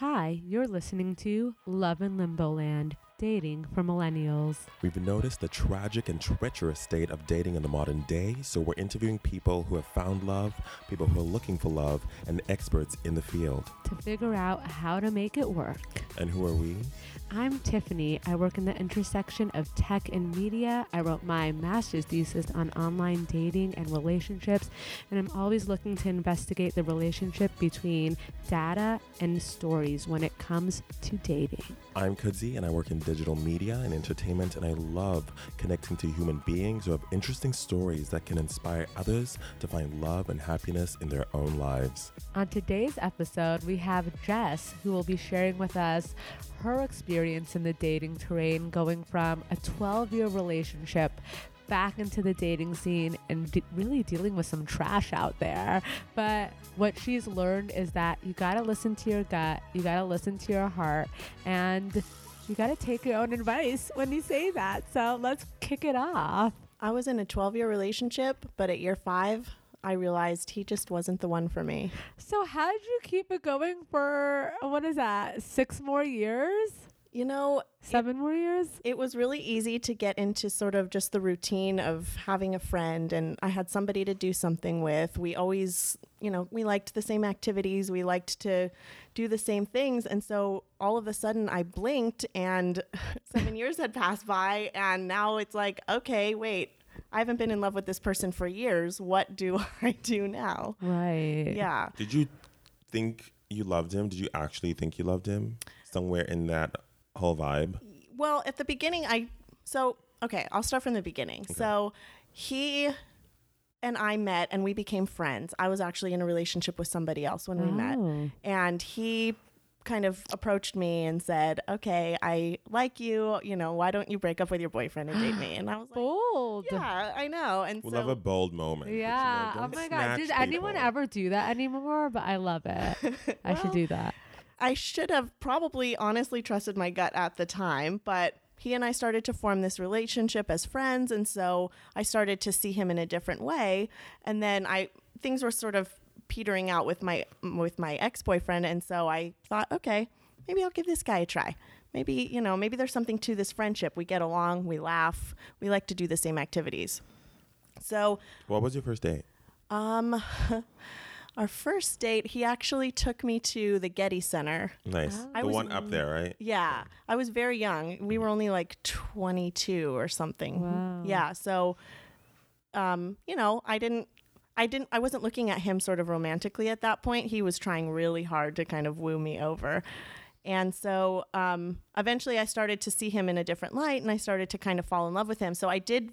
Hi, you're listening to Love in Limbo Land, dating for millennials. We've noticed the tragic and treacherous state of dating in the modern day, so we're interviewing people who have found love, people who are looking for love, and experts in the field. To figure out how to make it work. And who are we? I'm Tiffany. I work in the intersection of tech and media. I wrote my master's thesis on online dating and relationships, and I'm always looking to investigate the relationship between data and stories when it comes to dating. I'm Kudzi, and I work in digital media and entertainment, and I love connecting to human beings who have interesting stories that can inspire others to find love and happiness in their own lives. On today's episode, we have Jess, who will be sharing with us her experience in the dating terrain, going from a 12 year relationship back into the dating scene and de- really dealing with some trash out there. But what she's learned is that you got to listen to your gut, you got to listen to your heart, and you got to take your own advice when you say that. So let's kick it off. I was in a 12 year relationship, but at year five, I realized he just wasn't the one for me. So, how did you keep it going for what is that, six more years? You know, Seven more years? it was really easy to get into sort of just the routine of having a friend and I had somebody to do something with. We always, you know, we liked the same activities, we liked to do the same things. And so all of a sudden I blinked and seven years had passed by. And now it's like, okay, wait, I haven't been in love with this person for years. What do I do now? Right. Yeah. Did you think you loved him? Did you actually think you loved him? Somewhere in that whole vibe? Well, at the beginning, I so okay. I'll start from the beginning. So he and I met, and we became friends. I was actually in a relationship with somebody else when we met, Oh. and he kind of approached me and said, "Okay, I like you. You know, why don't you break up with your boyfriend and date me?" And I was like, Bold. "Yeah, I know." And We so love a bold moment. but, you know, Yeah. oh my god. snatch Did anyone people. ever do that anymore? But I love it. I should do that. I should have probably honestly trusted my gut at the time, but he and I started to form this relationship as friends and so I started to see him in a different way and then I things were sort of petering out with my with my ex-boyfriend and so I thought, okay, maybe I'll give this guy a try. Maybe, you know, maybe there's something to this friendship. We get along, we laugh, we like to do the same activities. So, What was your first date? um our first date, he actually took me to the Getty Center. Nice. Oh. I the was- one up there, right? Yeah, I was very young. We were only like 22 or something. Wow. Yeah, so um, you know, I didn't I didn't I wasn't looking at him sort of romantically at that point. He was trying really hard to kind of woo me over. And so um, eventually I started to see him in a different light and I started to kind of fall in love with him. So I did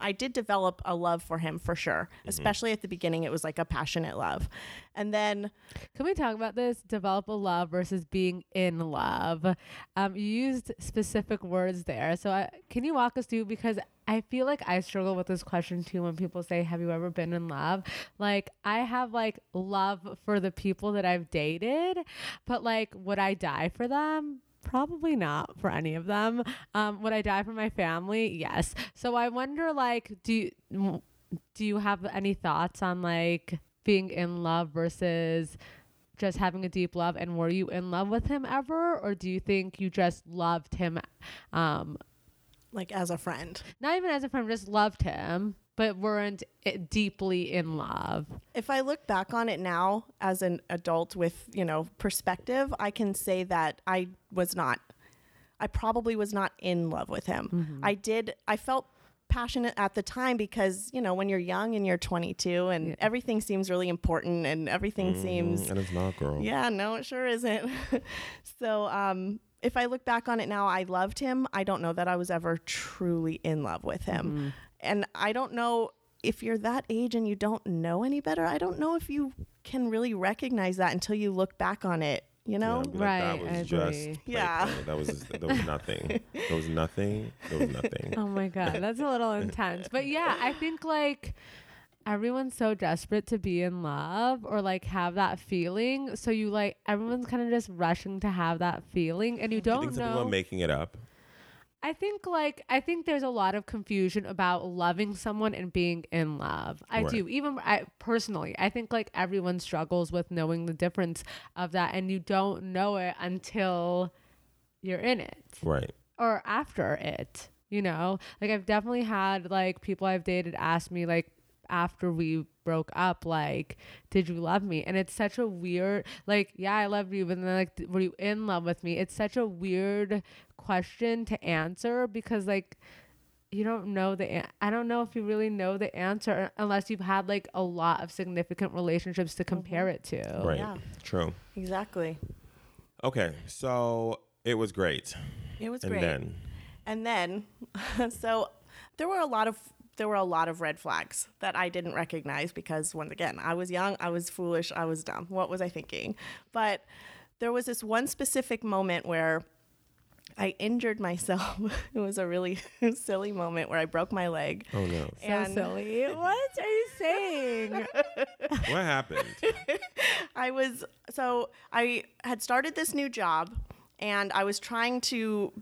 I did develop a love for him for sure. Especially at the beginning it was like a passionate love. And then Can we talk about this? Develop a love versus being in love. Um, you used specific words there. So I, can you walk us through? Because I feel like I struggle with this question too when people say, Have you ever been in love? Like, I have like love for the people that I've dated, but like, would I die for them? Probably not for any of them. Um, would I die for my family? Yes. So I wonder, like, do you, do you have any thoughts on like being in love versus just having a deep love and were you in love with him ever or do you think you just loved him um like as a friend. not even as a friend just loved him but weren't deeply in love if I look back on it now as an adult with, you know, perspective, I can say that I was not I probably was not in love with him. I did I felt passionate at the time because, you know, when you're young and you're 22 and Yeah. everything seems really important and everything seems Mm, and it's not, girl. yeah, no, it sure isn't. so, um, if I look back on it now, I loved him. I don't know that I was ever truly in love with him. And I don't know if you're that age and you don't know any better, I don't know if you can really recognize that until you look back on it, you know? Yeah, be like, Right, that I was just agree. Yeah. playplay. That was that was nothing. There was nothing. There was nothing. oh my god that's a little intense but yeah i think like everyone's so desperate to be in love or like have that feeling so you like everyone's kind of just rushing to have that feeling and you Do you don't think know people are making it up? I think like I think there's a lot of confusion about loving someone and being in love. I Right. do. Even I personally, I think like everyone struggles with knowing the difference of that and you don't know it until you're in it Right. or after it. You know? Like I've definitely had like people I've dated ask me like after we broke up like did you love me and it's such a weird like yeah i loved you but then like were you in love with me it's such a weird question to answer because like you don't know the an- i don't know if you really know the answer unless you've had like a lot of significant relationships to compare mm-hmm. it to Right. Yeah. True. Exactly. Okay. So it was great. It was and great. then And then, so there were a lot of there were a lot of red flags that I didn't recognize because once again, I was young, I was foolish, I was dumb. What was I thinking? But there was this one specific moment where I injured myself. it was a really silly moment where I broke my leg. oh no. so And- silly what are you saying what happened? I was so I had started this new job and I was trying to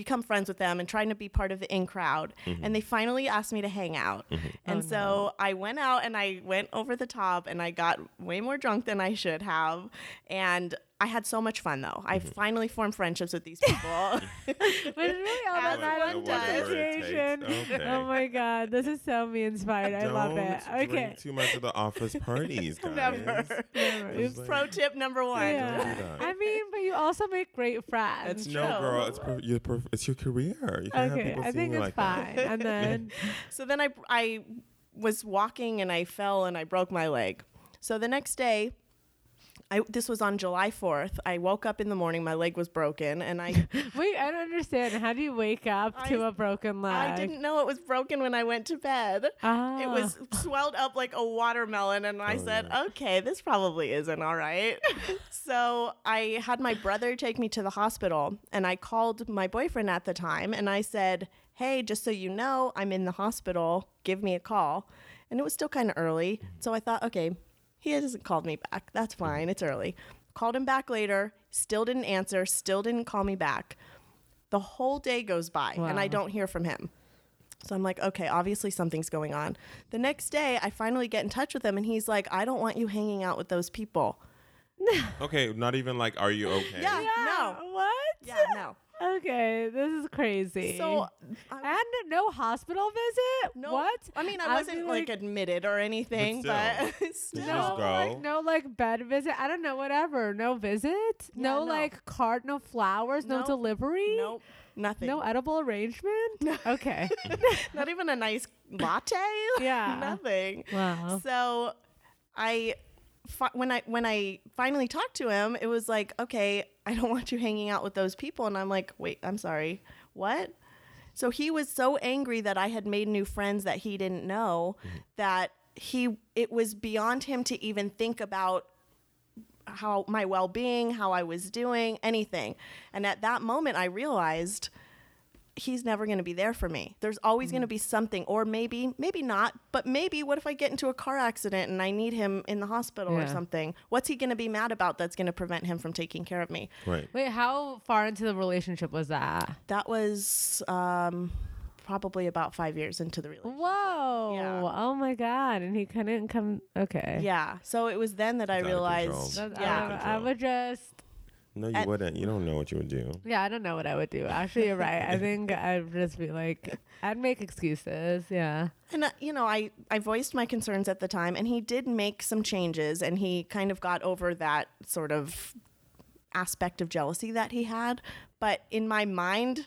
become friends with them and trying to be part of the in crowd. Mm-hmm. And they finally asked me to hang out. Mm-hmm. Oh, and Oh, so i went out and i went over the top and i got way more drunk than i should have. And i had so much fun though i mm-hmm. finally formed friendships with these people but it's really all As that matters one in does. situation oh Okay. oh my god this is so me inspired i love Don't it drink okay too much of the office parties, guys. Never. Never. It's like- pro tip number one Yeah. do that. I mean, but you also make great friends. It's No, true. girl, it's per- your per- it's your career. You can't have Okay, people I seeing think you it's like that. fine. And then So then I I was walking and I fell and I broke my leg. So the next day, I this was on July 4th. I woke up in the morning, my leg was broken and I wait, I don't understand. How do you wake up to a broken leg? I didn't know it was broken when I went to bed. Ah. It was swelled up like a watermelon and I Oh, said, "Okay, this probably isn't all right." so, I had my brother take me to the hospital and I called my boyfriend at the time and I said, "Hey, just so you know, I'm in the hospital. Give me a call." And it was still kind of early, so I thought, "Okay, he hasn't called me back. That's mm-hmm. fine. It's early." Called him back later, still didn't answer, still didn't call me back. The whole day goes by and I don't hear from him. So I'm like, okay, obviously something's going on. The next day, I finally get in touch with him, and he's like, I don't want you hanging out with those people. Okay, not even like, are you okay? Yeah, Yeah, no, What? yeah, no. Okay, this is crazy. So, I, and no hospital visit? no, What? I mean, I I'd wasn't be like, admitted or anything, But but still. no, like no like bed visit. I don't know, whatever. No visit? Yeah, no, no. like card, no flowers, no Nope. delivery? Nope, nothing. No edible arrangement? No. Okay. Not even a nice latte. Yeah. nothing. wow. So, I fi- when I when I finally talked to him, it was like, okay, I don't want you hanging out with those people, and I'm like, wait, I'm sorry, what? So he was so angry that I had made new friends that he didn't know mm-hmm. that he it was beyond him to even think about how my well-being, how I was doing, anything. And at that moment I realized he's never going to be there for me. There's always Mm. going to be something or maybe maybe not, but maybe what if I get into a car accident and I need him in the hospital or something? What's he going to be mad about that's going to prevent him from taking care of me? Right. Wait, how far into the relationship was that? That was um probably about 5 years into the relationship. Whoa. Yeah. Oh my god. And he couldn't come okay. Yeah. So it was then that I It's out of realized. That- yeah. I, would- I would just No, you And- wouldn't. You don't know what you would do. yeah, I don't know what I would do. Actually, you're right. I think I'd just be like, I'd make excuses. Yeah. And uh, you know, I I voiced my concerns at the time, and he did make some changes, and he kind of got over that sort of aspect of jealousy that he had. But in my mind,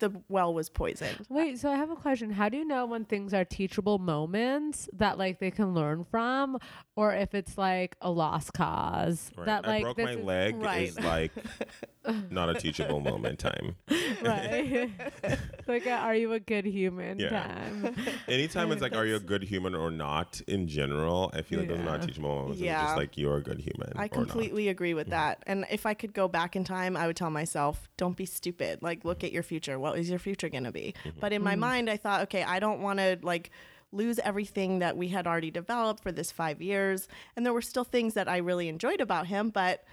the well was poisoned. Wait, so I have a question. How do you know when things are teachable moments that like they can learn from, or if it's like a lost cause Right. that I like broke this my is- leg right. is like not a teachable moment time. right? like, a, are you a good human? Yeah. Time. Anytime it's like, are you a good human or not? In general, I feel like those are not Yeah. teachable moments. It's Yeah. just like you're a good human. I or completely agree Mm-hmm. with that. And if I could go back in time, I would tell myself, don't be stupid. Like, look at your future. What is your future going to be? Mm-hmm. But in my mind, I thought, okay, I don't want to like lose everything that we had already developed for this five years. And there were still things that I really enjoyed about him, but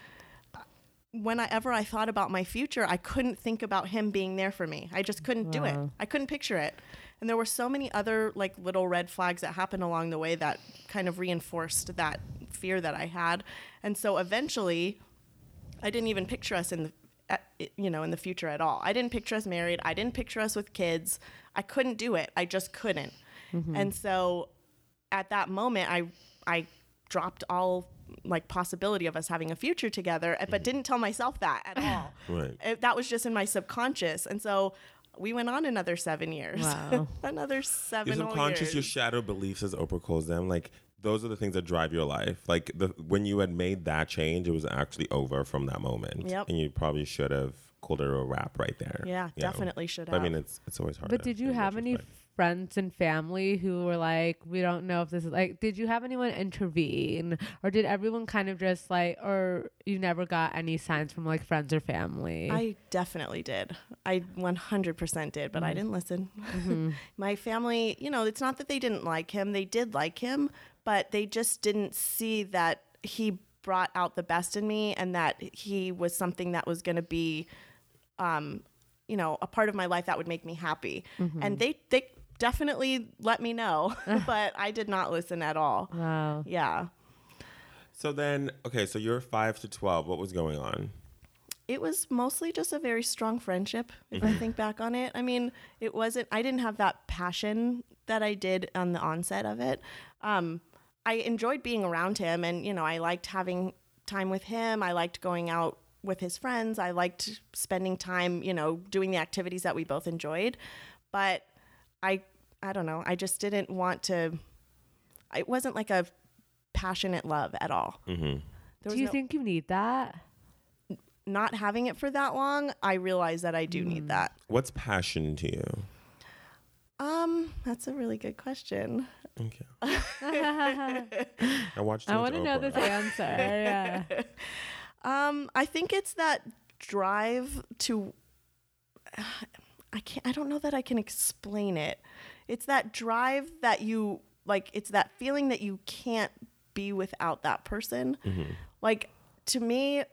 whenever I thought about my future, I couldn't think about him being there for me. I just couldn't do it. I couldn't picture it. And there were so many other like little red flags that happened along the way that kind of reinforced that fear that I had. And so eventually I didn't even picture us in the at, you know, in the future at all. I didn't picture us married. I didn't picture us with kids. I couldn't do it. I just couldn't. Mm-hmm. And so at that moment I I dropped all like possibility of us having a future together, eh, but mm-hmm. didn't tell myself that at all. Right. It- that was just in my subconscious. And so we went on another seven years. Wow. another seven Your whole subconscious, your shadow beliefs, as Oprah calls them, like those are the things that drive your life. Like the when you had made that change, it was actually over from that moment. Yep. And you probably should have called it a wrap right there. Yeah, you know? definitely should But I mean, it's it's always hard. But to- did you have any retrospect. Friends and family who were like, we don't know if this is like, did you have anyone intervene? Or did everyone kind of just like, or you never got any signs from like friends or family? I definitely did. I 100% did, but I mm. didn't listen. Mm-hmm. My family, you know, it's not that they didn't like him. They did like him, but they just didn't see that he brought out the best in me and that he was something that was going to be um, you know, a part of my life that would make me happy. Mm-hmm. And they they definitely let me know, but I did not listen at all. wow. Yeah. So then, okay, so you're five to twelve. What was going on? it was mostly just a very strong friendship if i think back on it i mean it wasn't i didn't have that passion that i did on the onset of it um, i enjoyed being around him and you know i liked having time with him i liked going out with his friends i liked spending time you know doing the activities that we both enjoyed but i i don't know i just didn't want to it wasn't like a passionate love at all Mm-hmm. Do you no- think you need that? not having it for that long, I realize that I do Mm. need that. What's passion to you? Um, that's a really good question. Okay. I watched. I want to know Oprah. this answer. Yeah. Um, I think it's that drive to I can't I don't know that I can explain it. It's that drive that you like it's that feeling that you can't be without that person. Mm-hmm. Like to me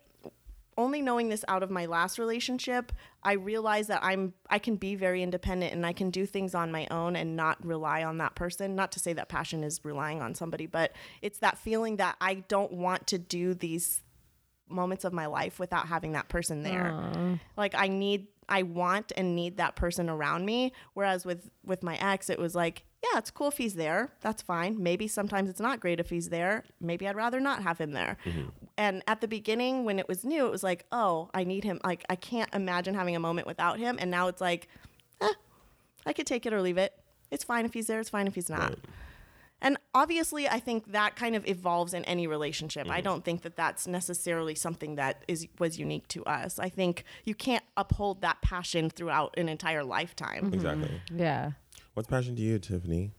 only knowing this out of my last relationship, I realized that I'm I can be very independent and I can do things on my own and not rely on that person. Not to say that passion is relying on somebody, but it's that feeling that I don't want to do these moments of my life without having that person there. Like I need I want and need that person around me whereas with with my ex it was like yeah, it's cool if he's there. That's fine. Maybe sometimes it's not great if he's there. Maybe I'd rather not have him there. And at the beginning when it was new, it was like, "Oh, I need him. Like I can't imagine having a moment without him." And now it's like, "Eh, I could take it or leave it. It's fine if he's there. It's fine if he's not." And obviously, I think that kind of evolves in any relationship. I mm-hmm. don't think that that's necessarily something that is was unique to us. I think you can't uphold that passion throughout an entire lifetime. Mm-hmm. Exactly. Mm-hmm. yeah. What's passion to you, Tiffany?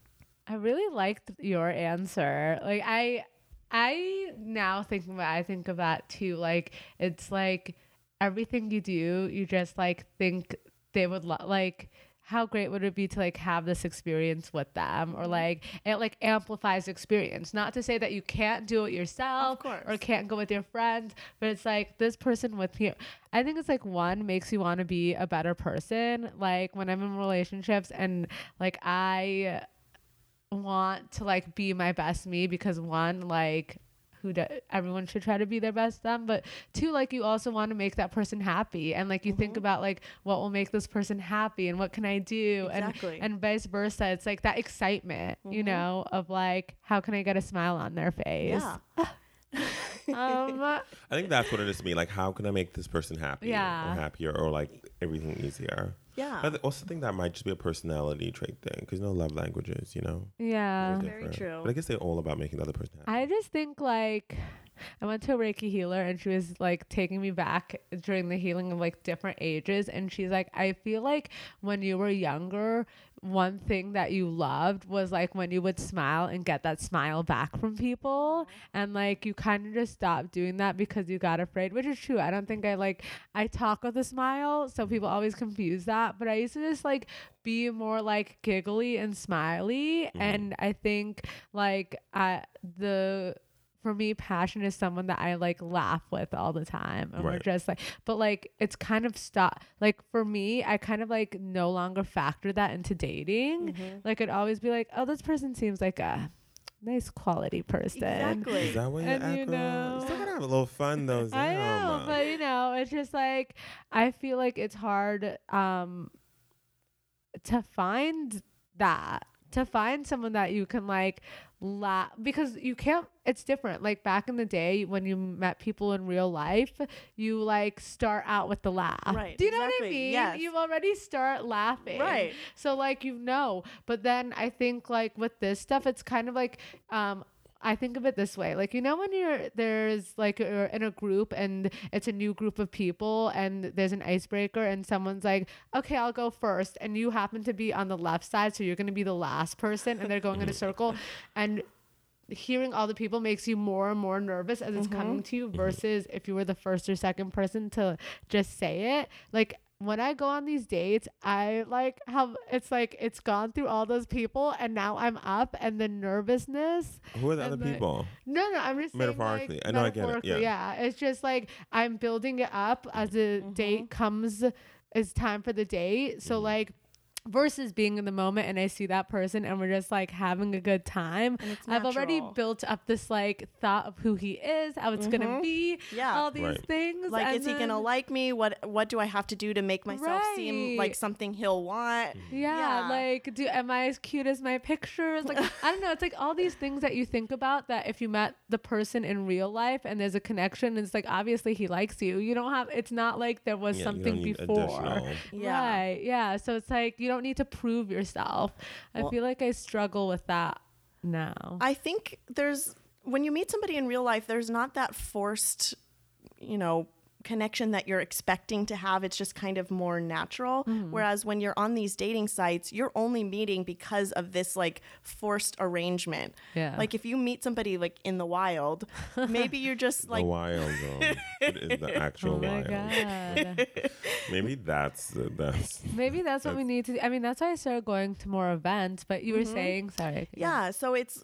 I really liked your answer. Like I I now think about I think of that too. Like it's like everything you do, you just like think they would lo- like how great would it be to like have this experience with them or mm-hmm. like it like amplifies experience. Not to say that you can't do it yourself or can't go with your friends but it's like this person with you i think it's like one makes you want to be a better person. Like when i'm in relationships and like i want to like be my best me because one like who do, everyone should try to be their best them but two like you also want to make that person happy and like you think mm-hmm. about like what will make this person happy and what can i do Exactly. and and vice versa it's like that excitement you mm-hmm. know of like how can i get a smile on their face Yeah. um I think that's what it is to me. Like, how can I make this person happy Yeah. or happier or like everything easier? Yeah. But I also think that might just be a personality trait thing because you no love languages, you know. yeah They're Very true. But I guess they're all about making the other person happy. I just think like I went to a Reiki healer and she was like taking me back during the healing of like different ages and she's like I feel like when you were younger one thing that you loved was like when you would smile and get that smile back from people. Mm-hmm. And like you kind of just stopped doing that because you got afraid which is true. I don't think I like I talk with a smile so people always confuse that. But I used to just like be more like giggly and smiley. Mm-hmm. And I think like I the for me, passion is someone that I like laugh with all the time. And we're just like, but like, it's kind of stop. Like, for me, I kind of like no longer factor that into dating. Mm-hmm. Like, it'd always be like, oh, this person seems like a nice quality person. Exactly. Is that what you're And at, you girl? know- You still gotta have a little fun though. I Zam. know, but you know, it's just like I feel like it's hard um to find that to find someone that you can like laugh because you can't it's different. Like back in the day when you met people in real life you like start out with the laugh. Right, do you know what i mean? Yes. you already start laughing. Right. so like you know. But then i think like with this stuff it's kind of like um I think of it this way. Like, you know, when you're there's like you're in a group and it's a new group of people and there's an icebreaker and someone's like, okay, I'll go first. And you happen to be on the left side. So you're going to be the last person and they're going in a circle. And hearing all the people makes you more and more nervous as it's coming mm-hmm. to you mm-hmm. versus if you were the first or second person to just say it. Like, when I go on these dates, I like have it's like it's gone through all those people and now I'm up and the nervousness Who are the other the- people? no, no, I'm just saying, Metaphorically. Like, I know, I get it, metaphorically, yeah. It's just like I'm building it up as the Mm-hmm. date comes. It's time for the date. So Mm-hmm. like. Versus being in the moment and I see that person and we're just like having a good time. I've already built up this like thought of who he is, how it's gonna be, Mm-hmm. Yeah. all these Right. things. Like, and is he gonna like me? What What do I have to do to make myself seem like something he'll want? Yeah, Yeah. like do am I as cute as my pictures? Like I don't know, it's like all these things that you think about that if you met the person in real life and there's a connection, it's like obviously he likes you. You don't have it's not like there was Yeah, something before. additional- Yeah. Right. Yeah. So it's like you don't need to prove yourself. I Well- feel like I struggle with that now. I think there's when you meet somebody in real life, there's not that forced, you know, connection that you're expecting to have. It's just kind of more natural. Mm-hmm. Whereas when you're on these dating sites, you're only meeting because of this like forced arrangement. Yeah. Like if you meet somebody like in the wild, maybe you're just the like wild though. it is the actual oh my wild. god. Maybe that's the that's Maybe that's what we need to do. I mean, that's why I started going to more events, but you were saying sorry. Yeah, so it's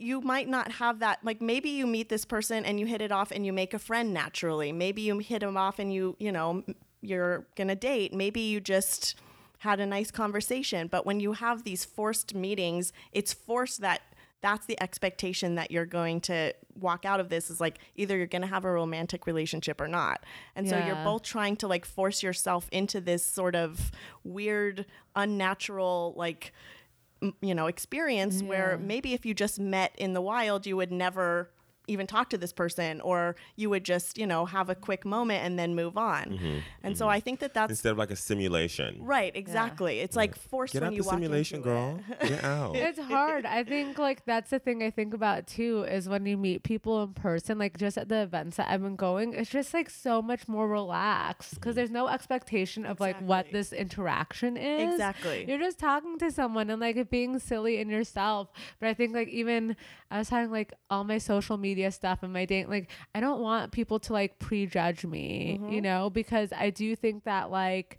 you might not have that like maybe you meet this person and you hit it off and you make a friend naturally. Maybe you hit him off and you, you know, you're going to date. Maybe you just had a nice conversation, but when you have these forced meetings, it's forced that that's the expectation that you're going to walk out of this is like either you're going to have a romantic relationship or not. And so you're both trying to like force yourself into this sort of weird unnatural like you know experience where maybe if you just met in the wild you would never even talk to this person or you would just you know have a quick moment and then move on mm-hmm, and so mm-hmm. i think that that's instead of like a simulation. right exactly it's like forced Get when out you the walk simulation, into girl. it. Get out. It's hard. I think like that's the thing I think about too is when you meet people in person, like just at the events that I've been going, it's just like so much more relaxed because mm-hmm. there's no expectation of like what this interaction is. Exactly. You're just talking to someone and like being silly in yourself. But I think like even I was having like all my social media stuff and my date, like I don't want people to like prejudge me, you mm-hmm. know, because I do think that like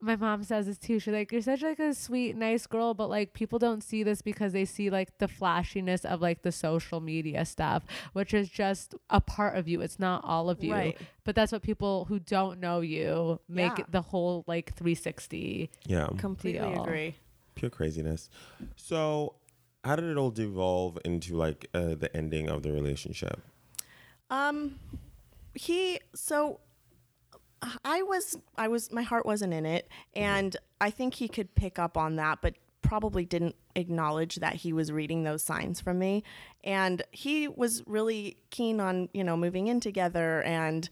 my mom says this too. She's like, "You're such like a sweet, nice girl, but like people don't see this because they see like the flashiness of like the social media stuff, which is just a part of you. It's not all of you. Right. But that's what people who don't know you make Yeah. the whole like 360. Yeah. completely Deal. agree Pure craziness. So, how did it all devolve into like uh, the ending of the relationship? Um, he so I was I was my heart wasn't in it, and I think he could pick up on that, but probably didn't acknowledge that he was reading those signs from me, and he was really keen on you know moving in together and.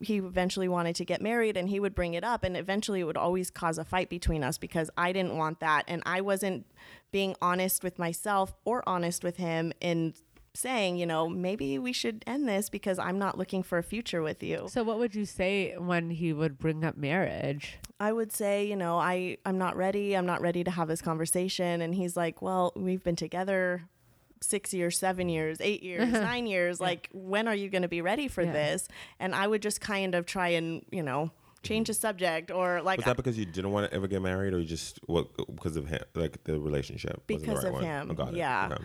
He eventually wanted to get married and he would bring it up, and eventually it would always cause a fight between us because I didn't want that. And I wasn't being honest with myself or honest with him in saying, you know, maybe we should end this because I'm not looking for a future with you. So what would you say when he would bring up marriage? I would say, you know, I I'm not ready. I'm not ready to have this conversation and he's like, "Well, we've been together 6 years, 7 years, 8 years, 9 years. Like, when are you going to be ready for Yeah. this?" And I would just kind of try and, you know, change the subject or like Was that because you didn't want to ever get married, or you just what because of him, like the relationship? wasn't the Because right of one? him, I got it. yeah. Okay.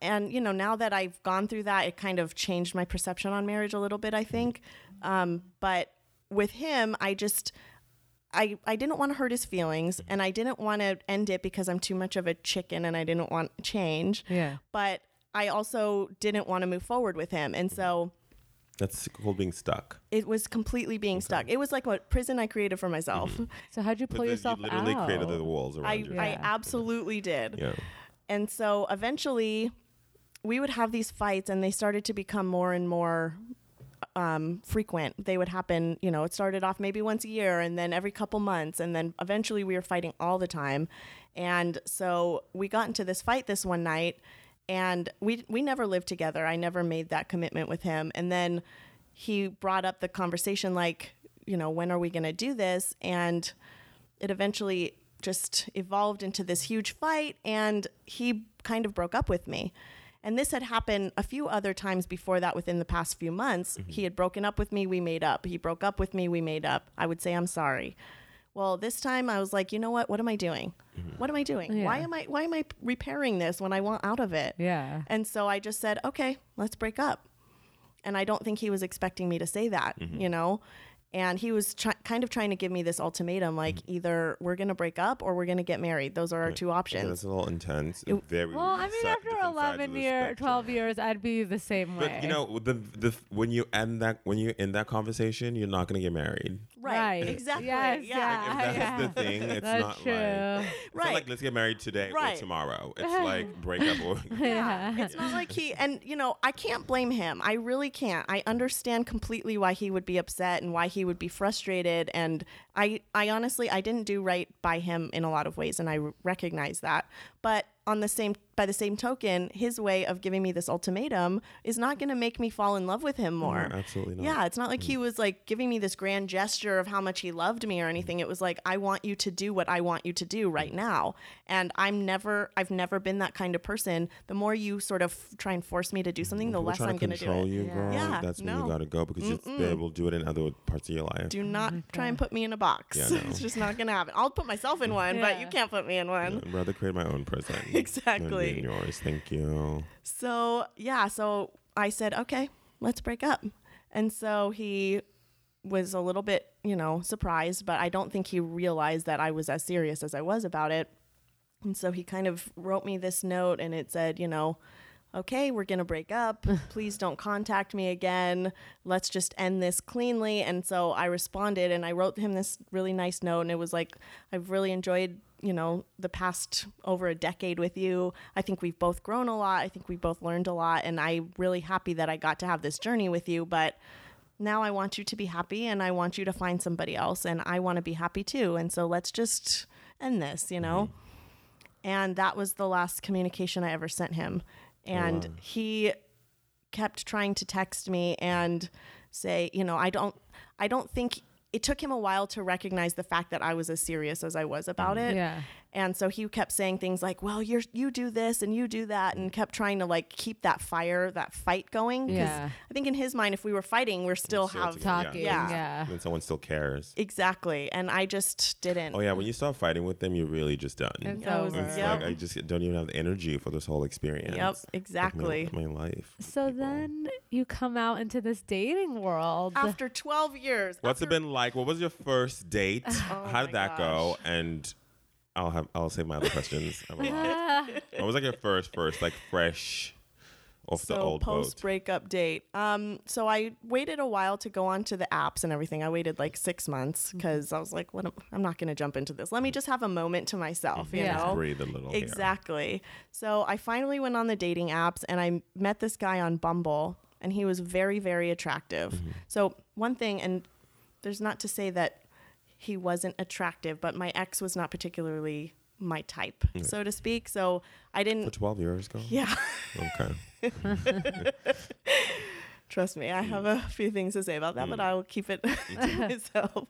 and you know, now that I've gone through that, it kind of changed my perception on marriage a little bit, I think. Um, but with him, I just I, I didn't want to hurt his feelings mm-hmm. and I didn't want to end it because I'm too much of a chicken and I didn't want change. Yeah. But I also didn't want to move forward with him. And mm-hmm. so That's called being stuck. it was completely being stuck. It was like what prison I created for mm-hmm. myself. So how'd you pull Because yourself you literally out? created the walls around I, you. I absolutely did. yeah. And so eventually we would have these fights and they started to become more and more um, frequent. They would happen, you know, it started off maybe once a year and then every couple months. And then eventually we were fighting all the time. And so we got into this fight this one night and we, we never lived together. I never made that commitment with him. And then he brought up the conversation like, you know, when are we going to do this? And it eventually just evolved into this huge fight and he kind of broke up with me and this had happened a few other times before that within the past few months. Mm-hmm. He had broken up with me we made up. He broke up with me we made up. I would say i'm sorry. Well this time i was like you know what? What am i doing? Mm-hmm. What am i doing? Why am i why am i repairing this when i want out of it? Yeah. and so I just said, okay, let's break up. And I don't think he was expecting me to say that, mm-hmm. you know? And he was try- kind of trying to give me this ultimatum like, mm-hmm. either we're going to break up or we're going to get married. Those are our two Yeah, options. that's a little intense. It- very. Well, I mean, after different sides of 11 the year, 12 years, I'd be the same way. But you know, the the when you end that when you end that conversation, you're not gonna get married. Right. Exactly. Yes, yeah. yeah. Like, if that's yeah. the thing, it's That's not true. like it's not Right. like let's get married today Right. or tomorrow. It's like break up or Yeah. It's not like he, and you know, I can't blame him. I really can't. I understand completely why he would be upset and why he would be frustrated. And I, I honestly, I didn't do right by him in a lot of ways, and I r- recognize that. But on the same, by the same token, his way of giving me this ultimatum is not going to make me fall in love with him more. No, absolutely not. Yeah, it's not like he mm. was like giving me this grand gesture of how much he loved me or anything. It was like I want you to do what I want you to do right mm. now. And I'm never I've never been that kind of person. The more you sort of try and force me to do mm, something, the less I'm to going to do control it. you, Yeah. girl. Yeah, that's when you gotta go because just they will be able to do it in other parts of your life. Do not mm-hmm. try and put me in a box. Yeah, no. it's just not going to happen. I'll put myself in one, but you can't put me in one. I'd rather create my own prison. Exactly. being yours. Thank you. So, yeah, so I said, okay, let's break up. And so he was a little bit, you know, surprised, but I don't think he realized that I was as serious as I was about it. And so he kind of wrote me this note and it said, you know, okay, we're going to break up. Please don't contact me again. Let's just end this cleanly. And so I responded and I wrote him this really nice note. And it was like, I've really enjoyed, you know, the past over a decade with you. I think we've both grown a lot. I think we both learned a lot. And I'm really happy that I got to have this journey with you. But now I want you to be happy and I want you to find somebody else. And I want to be happy too. And so let's just end this, you know? And that was the last communication I ever sent him. Oh, and wow. he kept trying to text me and say, you know, I don't I don't think it took him a while to recognize the fact that I was as serious as I was about mm. it. Yeah. And so he kept saying things like, "Well, you're you do this and you do that," and kept trying to like keep that fire, that fight going. 'Cause Yeah. I think in his mind, if we were fighting, we're still Still have Talking. Yeah. Yeah. When someone still cares. exactly. And I just didn't. Oh yeah, when you stop fighting with them, you're really just done. It's I was- over. It's Yep. like I just don't even have the energy for this whole experience. Yep, of my- exactly. My, life. So people. then you come out into this dating world. After 12 years. What's after- it been like? What was your first date? Oh How did my that go? And I'll have I'll save my other questions. I have a lot. what was like your first first like fresh off the so old post boat? breakup date. Um, so I waited a while to go onto the apps and everything. I waited like six months Mm-hmm. because I was like, "What? am- I'm not going to jump into this. Let me just have a moment to myself." You Yeah. know, Breathe a little. here. exactly. So I finally went on the dating apps and I met this guy on Bumble, and he was very, very attractive. Mm-hmm. So one thing, and there's not to say that he wasn't attractive, but my ex was not particularly my type, so to speak. So I didn't. twelve years ago. Yeah. Okay. Trust me, I mm. have a few things to say about that, but mm. I will keep it to myself.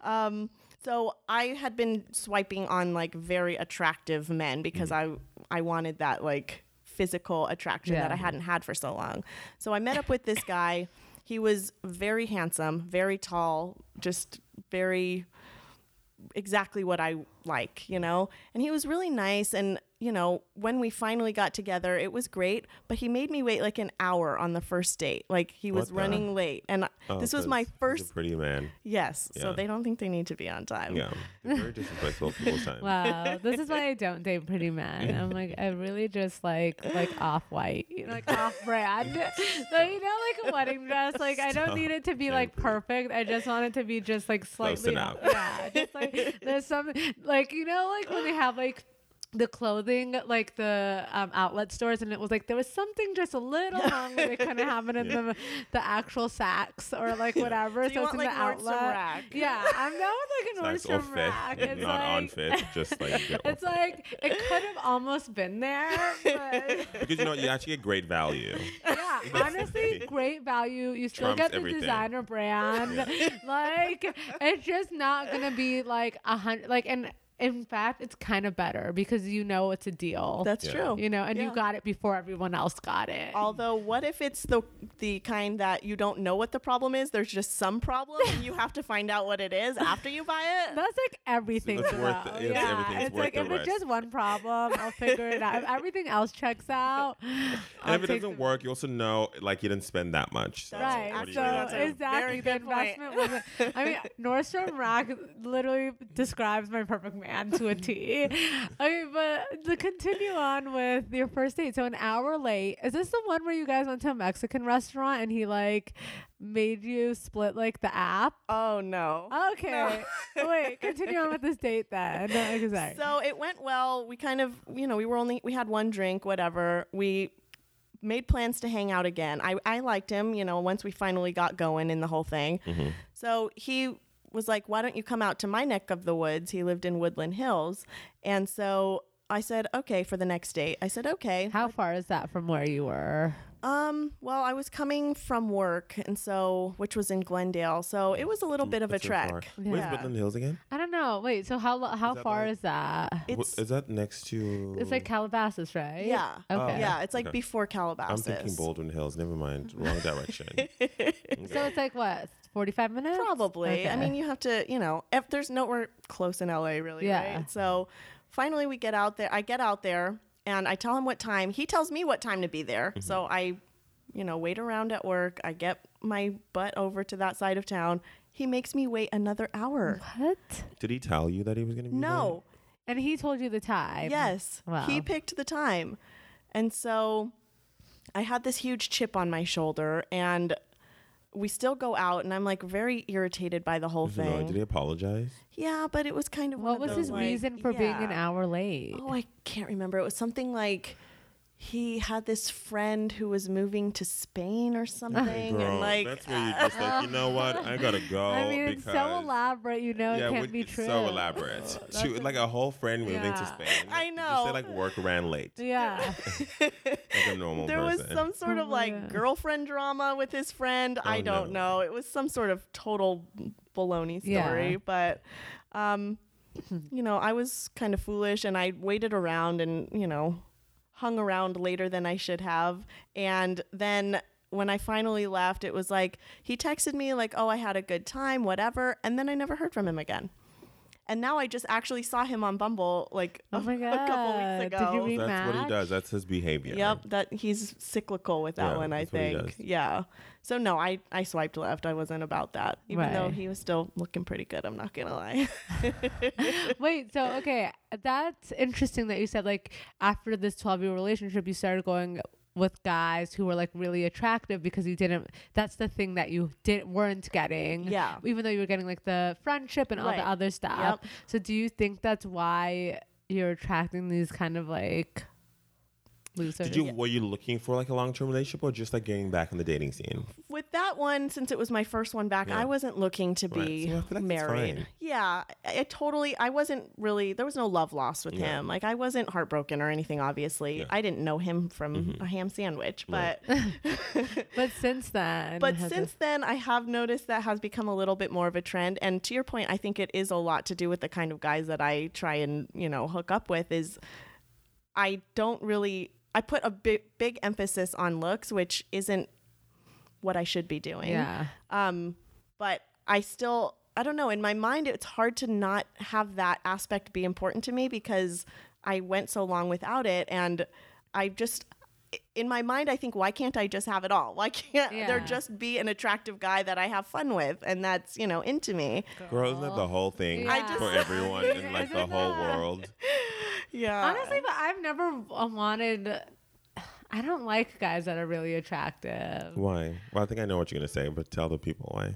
Um, so I had been swiping on like very attractive men because mm. I I wanted that like physical attraction that I hadn't had for so long. So I met up with this guy. He was very handsome, very tall, just very exactly what I like, you know? And he was really nice and you know, when we finally got together, it was great, but he made me wait like an hour on the first date. Like he was What the- running late. And Oh, this was my he's a first, pretty man. yes. So they don't think they need to be on time. Yeah, They're very disrespectful of people's time. Wow, this is why I don't date pretty men. I'm like, I really just like like off white, you know, like off brand. so you know, like a wedding dress. Like I don't need it to be like perfect. I just want it to be just like slightly. Close enough. Yeah, just like there's some like you know, like when they have like the clothing, like the um, outlet stores, and it was like there was something just a little wrong kind of happened in the the actual sacks or like whatever. So So, you it's want in like the outlet. rack. Yeah, I'm down with like a Size Nordstrom rack. It's not on like, fit, just like it's like it could have almost been there, but because you know you actually get great value. yeah, honestly, great value. You still Trumps get the everything. designer brand. Like it's just not gonna be like a hundred. Like and in fact, it's kind of better because you know it's a deal. That's Yeah. true. you know, and Yeah. you got it before everyone else got it. Although, what if it's the the kind that you don't know what the problem is? There's just some problem, and you have to find out what it is after you buy it. That's like everything. It's worth it. It's yeah, everything. It's it's worth like the if it's risk. just one problem, I'll figure it out. If everything else checks out, And I'll if it take doesn't the- work, you also know like you didn't spend that much. So Right. what do you So do? exactly very the good point. investment was I mean Nordstrom Rack literally describes my perfect man to a T. Okay, but to continue on with your first date. So an hour late. Is this the one where you guys went to a Mexican restaurant and he like made you split like the app? Oh no. Okay. Wait, continue on with this date then. No. So it went well. We kind of, you know, we were only we had one drink, whatever. We made plans to hang out again. I I liked him, you know, once we finally got going in the whole thing. Mm-hmm. So he was like, "Why don't you come out to my neck of the woods?" He lived in Woodland Hills. And so I said, "Okay, for the next date." I said, "Okay." How far is that from where you were? Um, well, I was coming from work, and so which was in Glendale, so it was a little bit of a That's so far. trek. Where's Woodland Hills again? I don't know. Wait, so how lo- how far like- is that? It's Is that next to? It's like Calabasas, right? yeah, Okay. yeah. It's like Okay. before Calabasas. I'm thinking Baldwin Hills. Never mind. Wrong direction. So it's like what, forty five minutes? Probably. I mean, you have to, you know, if there's nowhere close in LA, really, Yeah. right? So finally, we get out there. I get out there, and I tell him what time. He tells me what time to be there. Mm-hmm. So I, you know, wait around at work. I get my butt over to that side of town. He makes me wait another hour. what? Did he tell you that he was going to be No. And he told you the time. Yes. Wow. He picked the time. And so I had this huge chip on my shoulder and we still go out and I'm like very irritated by the whole there? No, thing. Did he apologize? yeah, but it was kind of one What of was those, his like- reason for being an yeah. hour late? Oh, I can't remember. It was something like he had this friend who was moving to Spain or something, Girl, and like that's where you're just like, you know what? I gotta go. I mean, it's so elaborate. You know, Yeah, it can't be it's true. so elaborate. She was like a whole friend moving to Spain. I know. Just say like work ran late, Yeah. like a normal there was some sort of like God. girlfriend drama with his friend. I Oh, don't no. know. It was some sort of total baloney story, Yeah. but um you know, I was kind of foolish and I waited around and, you know, hung around later than I should have. And then when I finally left, it was like he texted me like, "Oh, I had a good time, whatever." And then I never heard from him again. And now I just actually saw him on Bumble like Oh my God. a couple God. weeks Did ago. you read- That's what he does. That's his behavior. Yep, that he's cyclical with that Yeah, one, I that's what he think. does. Yeah. So no, I I swiped left. I wasn't about that. Even though Right. he was still looking pretty good, I'm not gonna lie. Wait, so okay, that's interesting that you said like after this 12 year relationship, you started going with guys who were like really attractive because you didn't that's the thing that you didn't weren't getting Yeah. even though you were getting like the friendship and all Right. the other stuff Yep. so do you think that's why you're attracting these kind of like losers Did you were you looking for like a long term relationship or just like getting back in the dating scene? with that one, since it was my first one back, Yeah. I wasn't looking to Right. be So I like married. Yeah, I, I totally. I wasn't really. There was no love lost with Yeah. him. Like I wasn't heartbroken or anything. Obviously, Yeah. I didn't know him from Mhm. a ham sandwich, Right. but. but since then But has since then, I have noticed that has become a little bit more of a trend. And to your point, I think it is a lot to do with the kind of guys that I try and you know hook up with. Is I don't really I put a big big emphasis on looks, which isn't what I should be doing. yeah Um, but I still I don't know. In my mind, it's hard to not have that aspect be important to me because I went so long without it and I just in my mind I think why can't I just have it all? Why can't there just be an attractive guy that I have fun with and that's, you know, into me? Girl, isn't that the whole thing I just- for everyone in like the whole world? Yeah. Honestly, but I've never uh, wanted. I don't like guys that are really attractive. Why? Well, I think I know what you're gonna say, but tell the people why.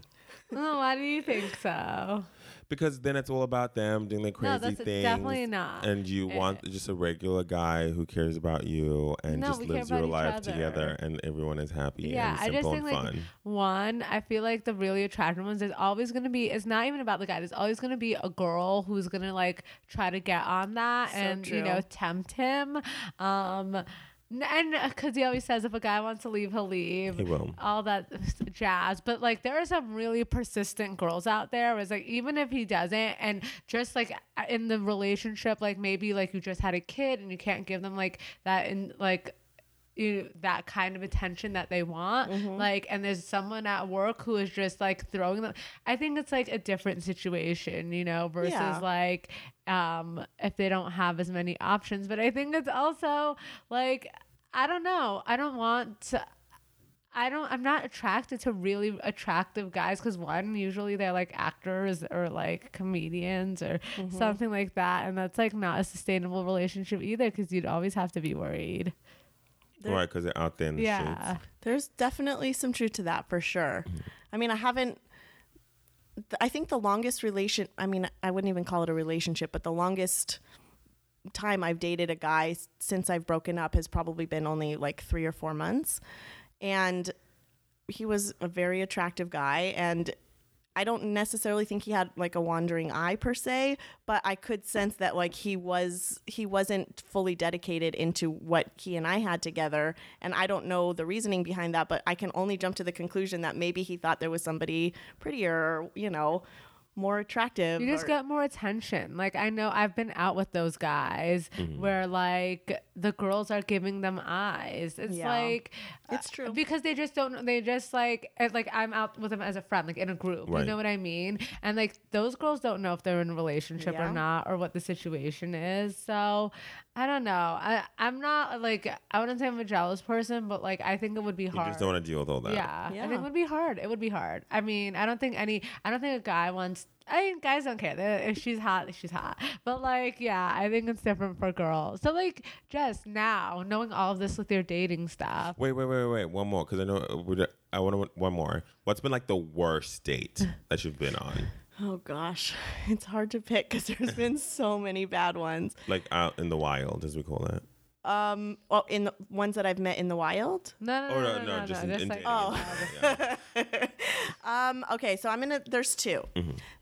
Oh, why do you think so? Because then it's all about them doing the crazy no, that's things. definitely not. And you Eh. want just a regular guy who cares about you and No, just lives your life other. together, and everyone is happy Yeah, and I just simple think and like fun. one, I feel like the really attractive ones. There's always gonna be. It's not even about the guy. There's always gonna be a girl who's gonna like try to get on that So and you know tempt him. Um, n- and uh, because he always says if a guy wants to leave, he'll leave. He will. All that jazz. But like there are some really persistent girls out there. Where it's like even if he doesn't, and just like uh, in the relationship, like maybe like you just had a kid and you can't give them like that in like you that kind of attention that they want like and there's someone at work who is just like throwing them i think it's like a different situation you know versus Yeah. like um if they don't have as many options but i think it's also like i don't know i don't want to I don't. I'm not attracted to really attractive guys because one, usually they're like actors or like comedians or something like that, and that's like not a sustainable relationship either because you'd always have to be worried. There- right, because they're out there in the Yeah. streets. There's definitely some truth to that for sure. Mm-hmm. I mean, I haven't. I think the longest relation. I mean, I wouldn't even call it a relationship, but the longest time I've dated a guy since I've broken up has probably been only like three or four months, and he was a very attractive guy and. I don't necessarily think he had like a wandering eye per se, but I could sense that like he was he wasn't fully dedicated into what he and I had together, and I don't know the reasoning behind that, but I can only jump to the conclusion that maybe he thought there was somebody prettier, you know, more attractive. You just or- get more attention. Like I know I've been out with those guys mm-hmm. where like the girls are giving them eyes. It's Yeah. like It's true. because they just don't. They just like like I'm out with them as a friend, like in a group. You know what I mean? And like those girls don't know if they're in a relationship Yeah. or not or what the situation is. So I don't know. I I'm not like I wouldn't say I'm a jealous person, but like I think it would be hard. You just don't want to deal with all that. Yeah, I think Yeah. it would be hard. It would be hard. I mean, I don't think any. I don't think a guy wants. I mean, guys don't care. They- If she's hot, she's hot. But like, yeah, I think it's different for girls. So like, just now knowing all of this with your dating stuff, Wait, wait, wait, wait. One more, because I know uh, I want to one more. What's been like the worst date that you've been on? Oh gosh, it's hard to pick because there's been so many bad ones. Like out in the wild, as we call it. Um, well, in the ones that I've met in the wild. no, no, Oh, no, no, no, no, no, just no, in- in like, dating. Oh. Um, okay, so I'm gonna. There's 2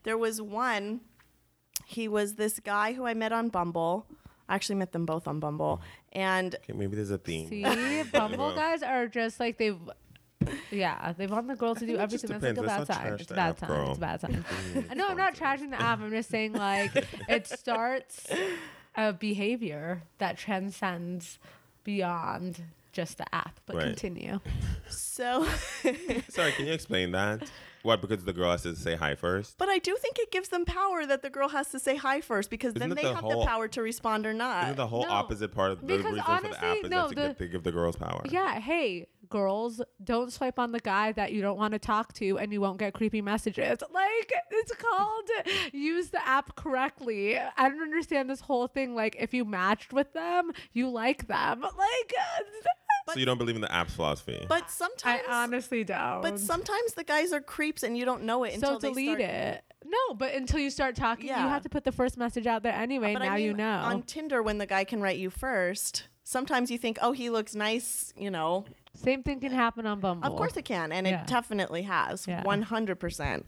There was one. He was this guy who I met on Bumble. I actually met them both on Bumble, and Okay, maybe there's a theme. See, Bumble guys are just like they've. Yeah, they want the girl to do think it everything. That's like a bad Let's sign. It's a bad app, sign. It's a bad sign. No, I know I'm not trashing the app. I'm just saying like it starts a behavior that transcends beyond just the app. But Right. continue. so. Sorry, can you explain that? What? Because the girl has to say hi first. But I do think it gives them power that the girl has to say hi first because Isn't then it they the have whole- the power to respond or not. Isn't the whole no, opposite part of the because reason for the honestly, app is no, that to, the- get, to give the girls power? Yeah, hey, girls, don't swipe on the guy that you don't want to talk to and you won't get creepy messages. Like, it's called use the app correctly. I don't understand this whole thing. Like, if you matched with them, you like them. Like, So you don't believe in the app's philosophy? but sometimes I honestly don't. but sometimes the guys are creeps and you don't know it until so they delete start. it. No, but until you start talking, you have to put the first message out there anyway. But now I mean, you know. on Tinder when the guy can write you first. Sometimes you think, oh, he looks nice, you know. Same thing can happen on Bumble. Of course it can, and Yeah. it definitely has, one hundred percent.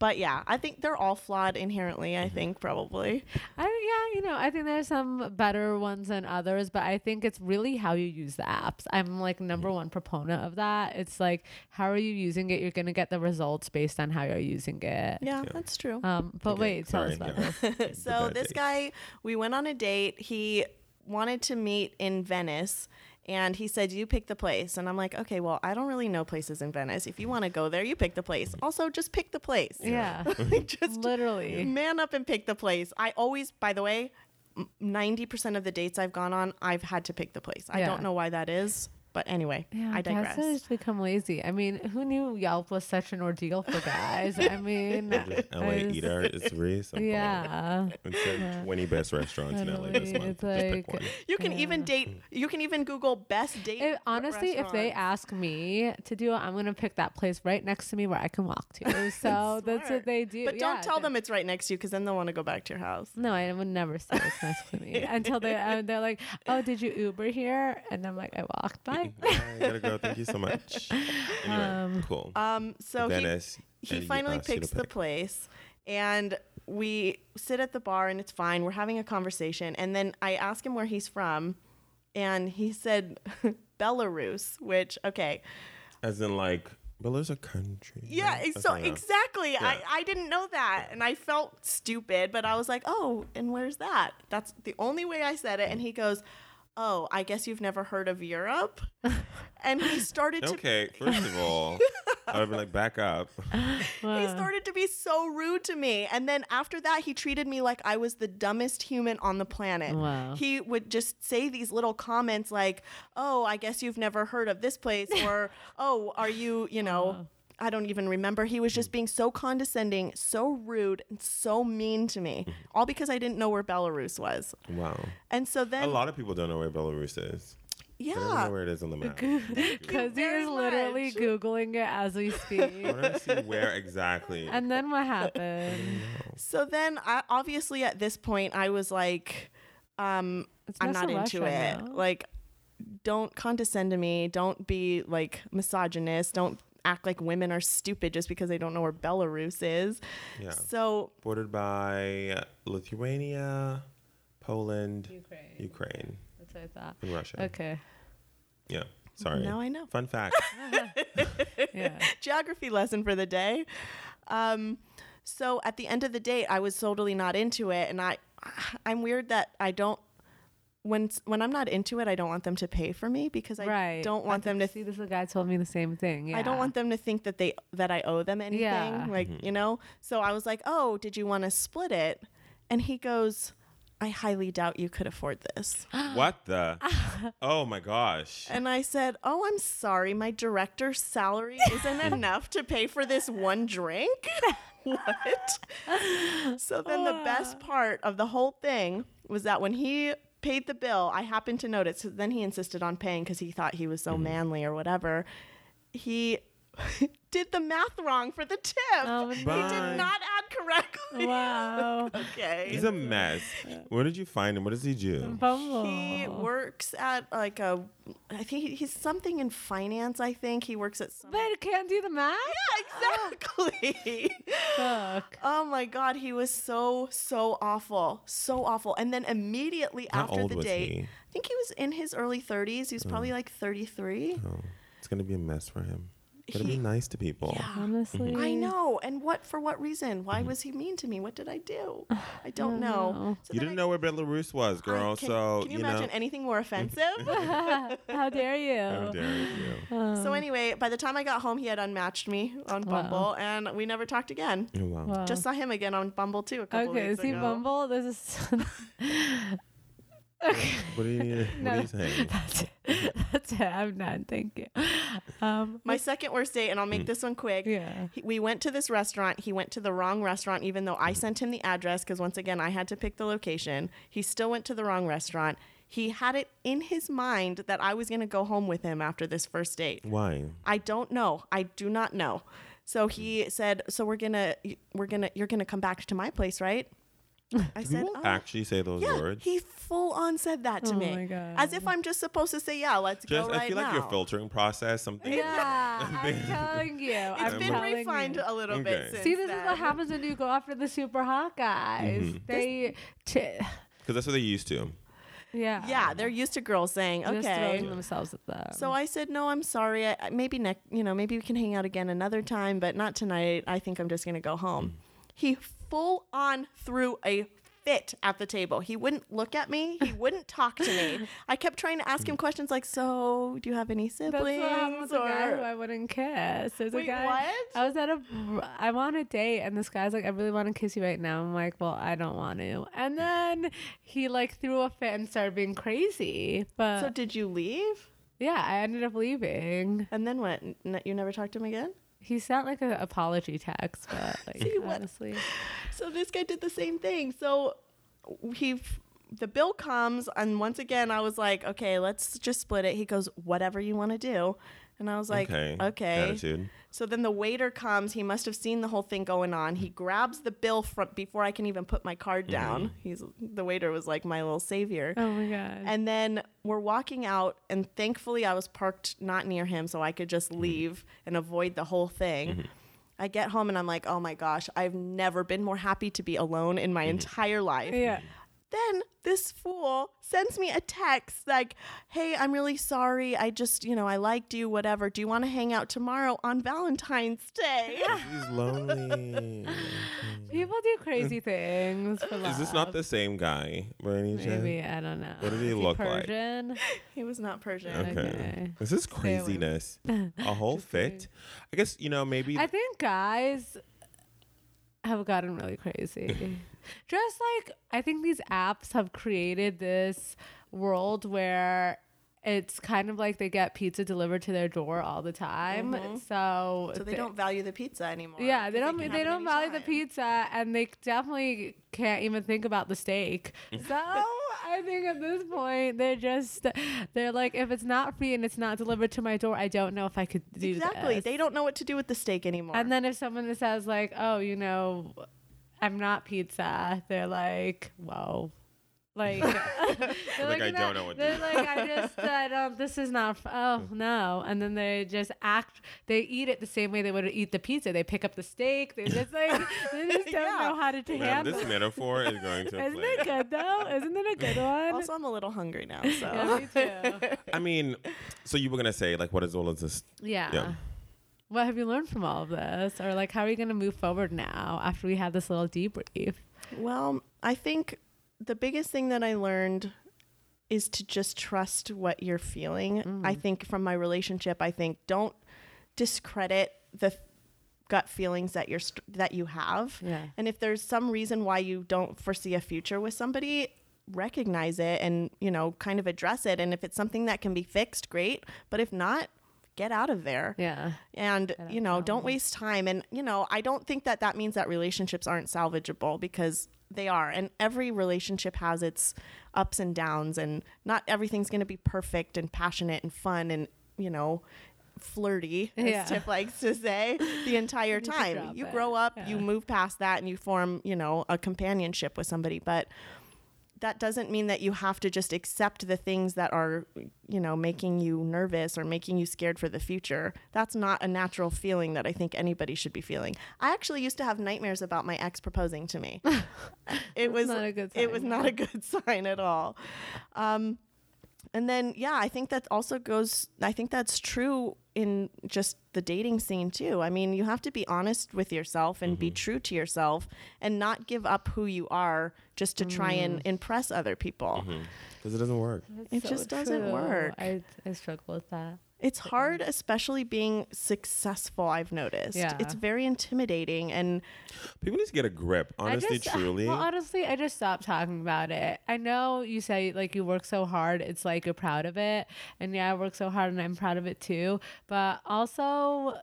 But yeah, I think they're all flawed inherently. Mm-hmm. I think probably. I yeah, you know, I think there's some better ones than others, but I think it's really how you use the apps. I'm like number one proponent of that. It's like how are you using it? You're gonna get the results based on how you're using it. Yeah, that's true. Um, but Okay, wait, tell sorry, us about yeah. this. so this guy, we went on a date. He wanted to meet in Venice. And he said, You pick the place. And I'm like, Okay, well, I don't really know places in Venice. If you want to go there, you pick the place. Also, just pick the place. Yeah, just literally. man up and pick the place. I always, by the way, ninety percent of the dates I've gone on, I've had to pick the place. I Yeah. don't know why that is, but anyway, Yeah, I guess digress. I just become lazy. I mean, who knew Yelp was such an ordeal for guys? I mean, LA I just- Eater is really simple. Yeah. It said Yeah. 20 best restaurants in LA this month. It's like- You can even date. You can even Google best date. It, honestly, if they ask me to do it, I'm gonna pick that place right next to me where I can walk to. So that's what they do. but Yeah, don't tell them it's right next to you, because then they'll want to go back to your house. No, I would never say it's next to me until they uh, they're like, "Oh, did you Uber here?" And I'm like, "I walked by." Bye, gotta go. Thank you so much. Anyway, Um, cool. Um, so he he finally asked picks the pick. place and we sit at the bar and it's fine we're having a conversation and then i ask him where he's from and he said belarus which okay As in, like, Belarus a country. yeah right? so Okay, yeah. exactly I, I didn't know that and i felt stupid but i was like oh and where's that that's the only way i said it and he goes oh i guess you've never heard of europe and he started to Okay, first of all, I would be like, back up. He started to be so rude to me. And then after that, he treated me like I was the dumbest human on the planet. Wow. He would just say these little comments like, oh, I guess you've never heard of this place. Or, oh, are you, you know, I don't even remember. He was just being so condescending, so rude, and so mean to me, all because I didn't know where Belarus was. Wow. And so then, A lot of people don't know where Belarus is. They don't know where it is on the map. Because he very is literally much. googling it as we speak. I speak. want to see where exactly. and then what happened? So then, I, obviously, at this point, I was like, um, I'm not into Russia it. now. Like, don't condescend to me. Don't be like misogynist. Don't act like women are stupid just because they don't know where Belarus is. yeah. So Bordered by Lithuania, Poland, Ukraine. Ukraine, That's what I thought. and Russia. Okay. Yeah. Sorry. now I know. Fun fact. Yeah. Geography lesson for the day. Um, so at the end of the date, I was totally not into it, and I, I'm weird that I don't. When when I'm not into it, I don't want them to pay for me because I right. don't want them to see. This guy told me the same thing. Yeah. I don't want them to think that they that I owe them anything. Yeah. Like, mm-hmm. you know? So I was like, "Oh, did you want to split it?" And he goes, "I highly doubt you could afford this." what the? Oh my gosh. And I said, "Oh, I'm sorry. My director's salary isn't enough to pay for this one drink." what? So then the best ah. part of the whole thing was that when he paid the bill, I happened to notice. Then he insisted on paying because he thought he was so mm-hmm. manly or whatever. He did the math wrong for the tip. Oh, he did not add correctly. Wow. okay. He's a mess. Where did you find him? What does he do? Bumble. He works at like a, I think he's something in finance. I think he works at some. But it can't do the math. Yeah, exactly. Fuck. oh my god, he was so so awful, so awful. And then immediately How after old the was date, he? I think he was in his early 30s. He was probably mm. like 33. Oh, it's gonna be a mess for him. Gotta be nice to people. Yeah. Honestly. I know. And what for what reason? Why mm-hmm. was he mean to me? What did I do? I don't know. know. So You didn't I- know where Belarus was, I- girl. can, so can you, you imagine know. anything more offensive? How dare you? How dare you? Um, so anyway, by the time I got home, he had unmatched me on Wow. Bumble, and we never talked again. Oh, wow. Wow. Just saw him again on Bumble too a couple okay, weeks see ago. Bumble. This is Okay. What are you? What are you saying? that's it. I'm done. Thank you. Um. My second worst date, and I'll make this one quick. Yeah. He- We went to this restaurant. He went to the wrong restaurant, even though I sent him the address, because once again, I had to pick the location. He still went to the wrong restaurant. He had it in his mind that I was going to go home with him after this first date. Why? I don't know. I do not know. So he said, "So we're gonna, we're gonna, you're gonna come back to my place, right?" I said, "Oh." actually say those Yeah, words. he full on said that to Oh me, my God. as if I'm just supposed to say, "Yeah, let's Just, go right I feel now." like your filtering process. Something. Yeah, I'm telling you. It's I'm been refined you. a little Okay. bit since See, this is what happens when you go after the super hot guys. Mm-hmm. They, t- Because that's what they used to. yeah, Yeah, they're used to girls saying, just "Okay." throwing themselves at them. So I said, "No, I'm sorry. I, I- maybe next, you know, maybe we can hang out again another time, but not tonight. I think I'm just gonna go home." He full on threw a fit at the table. He wouldn't look at me. He wouldn't talk to me. I kept trying to ask him hmm. questions like, "So, do you have any That's siblings?" what happened with the guy who or- I wouldn't kiss. There's Wait, a guy. what? I was at a. I'm on a date, and this guy's like, "I really want to kiss you right now." I'm like, "Well, I don't want to." And hmm. then he like threw a fit and started being crazy. But so did you leave? yeah, I ended up leaving. And then what? N- you never talked to him again? He sent like an apology text, but like See, what- honestly, So this guy did the same thing. So he, the bill comes, and once again, I was like, okay, let's just split it. He goes, whatever you want to do. And I was like, okay. okay. Attitude. So then the waiter comes. He must have seen the whole thing going on. He grabs the bill from before I can even put my card down. He's the waiter was like my little savior. oh my god. And then we're walking out, and thankfully I was parked not near him, so I could just Mm-hmm. leave and avoid the whole thing. I get home and I'm like, oh my gosh, I've never been more happy to be alone in Mm-hmm. my entire life. yeah. Then this fool sends me a text like, hey, I'm really sorry. I just, you know, I liked you, whatever. Do you want to hang out tomorrow on Valentine's Day? He's lonely. People do crazy things for love. Is this not the same guy, by any chance? Maybe I don't know. What did he Is look like? Persian? he was not Persian. Okay. Okay. This is craziness. A whole fit. I guess you know maybe. I think guys have gotten really crazy. Just like I think these apps have created this world where it's kind of like they get pizza delivered to their door all the time. So Mm-hmm. So they don't value the pizza anymore. Yeah, they 'cause don't. can They, don't value the pizza, and they definitely can't even think about the steak. So I think at this point they're just they're like, if it's not free and it's not delivered to my door, I don't know if I could do Exactly. this. They don't know what to do with the steak anymore. And then if someone says like, "Oh, you know, I'm not pizza," they're like, "Whoa." Like, they're Like, I don't know what They're do. like, I just, I don't. This is not. f- Oh mm. no! And then they just act. They eat it the same way they would eat the pizza. They pick up the steak. They just like, they just don't Yeah. know how to Man, handle. this metaphor is going to Isn't play. it good though? Isn't it a good one? also, I'm a little hungry now, yeah, so me too. I mean, so you were gonna say like, what is all of this? Yeah. Yeah. What have you learned from all of this? Or like how are you gonna move forward now after we had this little debrief? well, I think the biggest thing that I learned is to just trust what you're feeling. Mm. I think from my relationship, I think don't discredit the gut feelings that you're st- that you have. Yeah. And if there's some reason why you don't foresee a future with somebody, recognize it and, you know, kind of address it. And if it's something that can be fixed, great. But if not, get out of there. Yeah. And, you know, now. don't waste time. And, you know, I don't think that that means that relationships aren't salvageable because they are. And every relationship has its ups and downs. And not everything's going to be perfect and passionate and fun and, you know, flirty, as Yeah. Tiff likes to say, the entire time. drop You grow up, you move past that, and you form, you know, a companionship with somebody. But that doesn't mean that you have to just accept the things that are, you know, making you nervous or making you scared for the future. That's not a natural feeling that I think anybody should be feeling. I actually used to have nightmares about my ex proposing to me. it was not a good It was sign. not a good sign at all. Um, and then yeah, I think that also goes. I think that's true in just the dating scene too. I mean, you have to be honest with yourself and be mm-hmm. true to yourself, and not give up who you are just to try and mm. impress other people. Mm-hmm. Because it doesn't work. It just doesn't work. I, I struggle with that. It's hard, especially being successful. I've noticed. Yeah. It's very intimidating, and People need to get a grip. Honestly, just, truly. Well, honestly, I just stopped talking about it. I know you say like you work so hard, it's like you're proud of it, and yeah, I work so hard and I'm proud of it too. But also,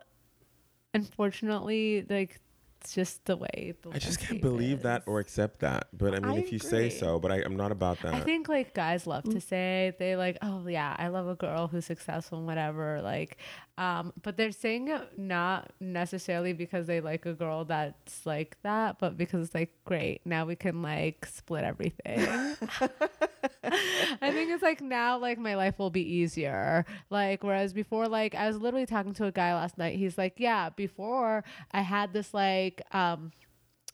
unfortunately, like it's just the way. The I just can't landscape believe that or accept that. But I mean, I if you say so, but I, I'm not about that. I think like guys love to say they like, oh yeah, I love a girl who's successful and whatever. Like, um, but they're saying it not necessarily because they like a girl that's like that, but because it's like great. Now we can like split everything. I think it's like now like my life will be easier. Like whereas before like I was literally talking to a guy last night. He's like, "Yeah, before I had this like um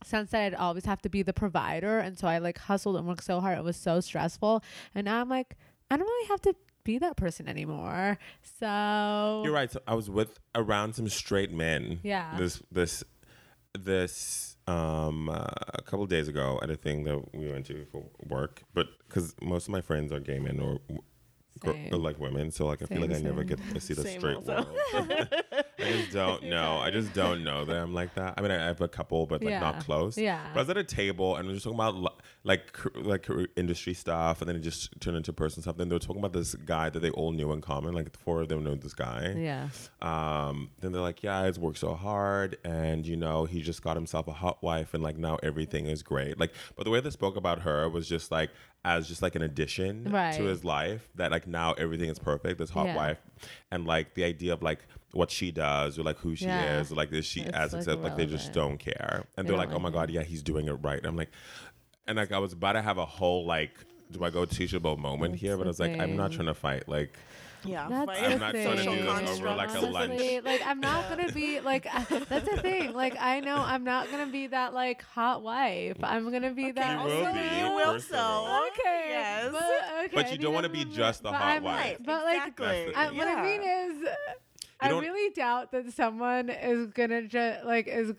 sense that I'd always have to be the provider and so I like hustled and worked so hard. It was so stressful. And now I'm like, I don't really have to be that person anymore. So You're right. So I was with around some straight men. Yeah. This this this um, uh, a couple days ago at a thing that we went to for work, but because most of my friends are gay men or, gr- uh, Same. like women, so like I feel Same, like I never get to see the Same straight also. world. I just don't know. I just don't know them like that. I mean, I have a couple, but like Yeah. not close. Yeah. But I was at a table and we were just talking about li- like like industry stuff, and then it just turned into personal stuff. Then they were talking about this guy that they all knew in common. Like the four of them knew this guy. Yeah. Um, then they're like, yeah, he's worked so hard, and you know, he just got himself a hot wife, and like now everything is great. Like, but the way they spoke about her was just like as just like an addition Right. to his life. That like now everything is perfect. This hot Yeah. wife, and like the idea of like what she does or like who she Yeah. is, or like is she It's, as like, accept like they just don't care, and They they're like, oh my god, yeah, he's doing it right. I'm like, and like I was about to have a whole like. Do I go teachable moment That's here? But the I was like, I'm not trying to fight. Like, Yeah. That's fight. I'm not trying to thing. do this over like a lunch. Like I'm not gonna be like that's the thing. Like I know I'm not gonna be that like hot wife. I'm gonna be that. You will also, be, you will first of all. so. Okay. Yes. But, okay. But you don't wanna be just the hot I'm- wife. Right. But like, exactly. That's I, what I mean is, I really doubt that someone is gonna just like is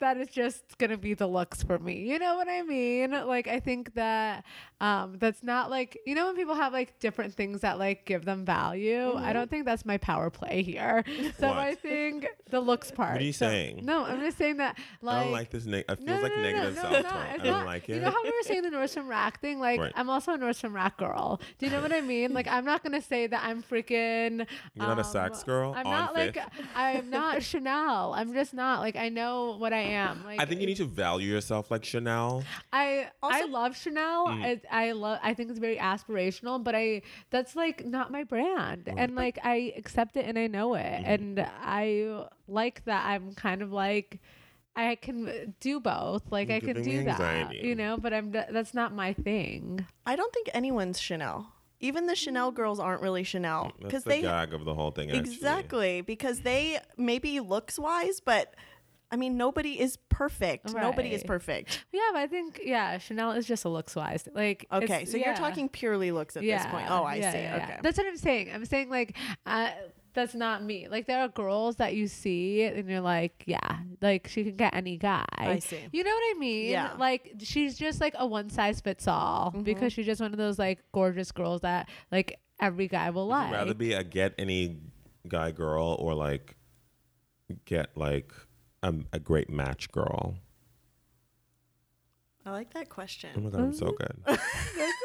that is just gonna be the looks for me. You know what I mean? Like I think that um that's not like you know when people have like different things that like give them value. I don't think that's my power play here. So What? I think the looks part. What are you So- saying? No, I'm just saying that like I don't like this. Neg- it feels no, no, like no, negative no, self talk. I don't not. like it. You know how we were saying the Nordstrom Rack thing? Like, Right. I'm also a Nordstrom Rack girl. Do you know what I mean? Like, I'm not gonna say that I'm freaking. You're not a um, Saks girl I'm not like. I'm not Chanel. I'm just not like. I know what I am. Like, I think you need to value yourself like Chanel. I I love Chanel. Mm. I, I love. I think it's very aspirational, but I that's like not my brand. And like I accept it and I know it, Mm-hmm. and I like that. I'm kind of like. I can do both. Like You're I can do that, you know. But I'm that's not my thing. I don't think anyone's Chanel. Even the Chanel girls aren't really Chanel because the they gag of the whole thing. Actually. exactly because they maybe looks wise, but I mean nobody is perfect. Nobody is perfect. Yeah, but I think yeah, Chanel is just a looks wise. Like Okay, so yeah. you're talking purely looks at this point. Oh, I yeah, see. yeah, yeah. okay. That's what I'm saying. I'm saying like uh, that's not me. Like there are girls that you see and you're like, yeah, like she can get any guy. I see. You know what I mean? Yeah. Like she's just like a one size fits all because she's just one of those like gorgeous girls that like every guy will Would you like. rather be a get any guy girl or like get like a, a great match girl? I like that question. Oh my god, I'm so good. That's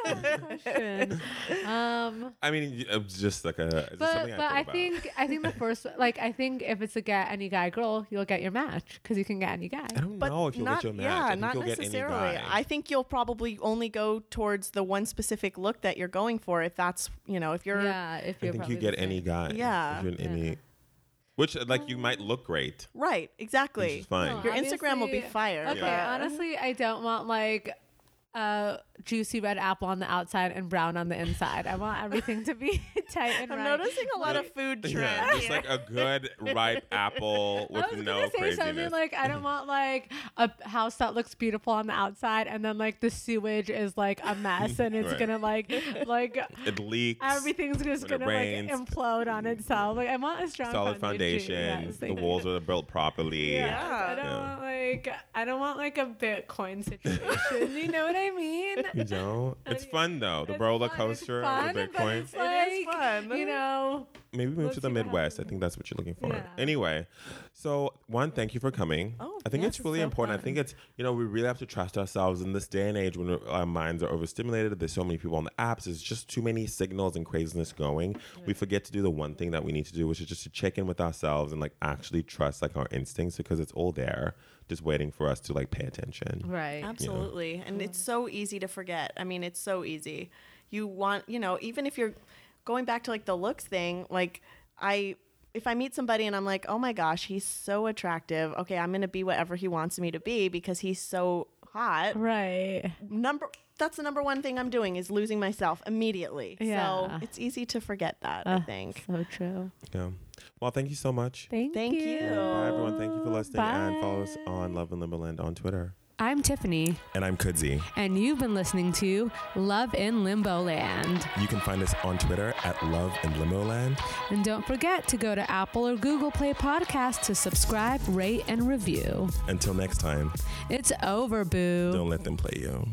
a hard question. Um, I mean, it's just like a. But but I, I thought think I think the first like I think if it's a get any guy girl, you'll get your match because you can get any guy. I don't But know if you'll not, get your match. yeah, not necessarily. get any guy. I think you'll probably only go towards the one specific look that you're going for. If that's you know, if you're Yeah, if you're think you get any guy. Yeah. If you're in Yeah. any, which uh, like you oh. might look great. right, exactly. Which is fine. No, Your Instagram will be obviously- fire. Okay, but- honestly, I don't want like a juicy red apple on the outside and brown on the inside. I want everything to be tight and I'm right. noticing a lot of food trends. Yeah, just like a good ripe apple with I with was no gonna say something like I don't want like a house that looks beautiful on the outside and then like the sewage is like a mess and it's Right. gonna like like it leaks. everything's just gonna like implode on itself. Like I want a strong solid foundation. Yes, the walls are built properly. Yeah, Yeah. I don't want like I don't want like a Bitcoin situation. you know what I mean? You don't. It's fun though. The It's roller fun, coaster fun, of the Bitcoin. it's It is like, fun. You know, Maybe move to the Midwest. I think that's what you're looking for. Yeah. Anyway, so one, thank you for coming. Oh, I think yes, it's it's really so important. I think it's you know we really have to trust ourselves in this day and age when our minds are overstimulated. There's so many people on the apps. There's just too many signals and craziness going. We forget to do the one thing that we need to do, which is just to check in with ourselves and like actually trust like our instincts because it's all there, just waiting for us to like pay attention. right? Absolutely. And it's so easy to forget. I mean, it's so easy. You want, you know, even if you're going back to like the looks thing, like I if I meet somebody and I'm like, "Oh my gosh, he's so attractive." Okay, I'm going to be whatever he wants me to be because he's so hot. Right. Number that's the number one thing I'm doing is losing myself immediately. Yeah. So, it's easy to forget that, I Uh, think. So true. Yeah. Well, thank you so much. Thank, Thank you. you. Bye, everyone. Thank you for listening and follow us on Love and Limbo Land on Twitter. I'm Tiffany, And I'm Kudzi. and you've been listening to Love in Limbo Land. You can find us on Twitter at Love in Limbo Land. And don't forget to go to Apple or Google Play Podcast to subscribe, rate, and review. Until next time, It's over, boo. don't let them play you.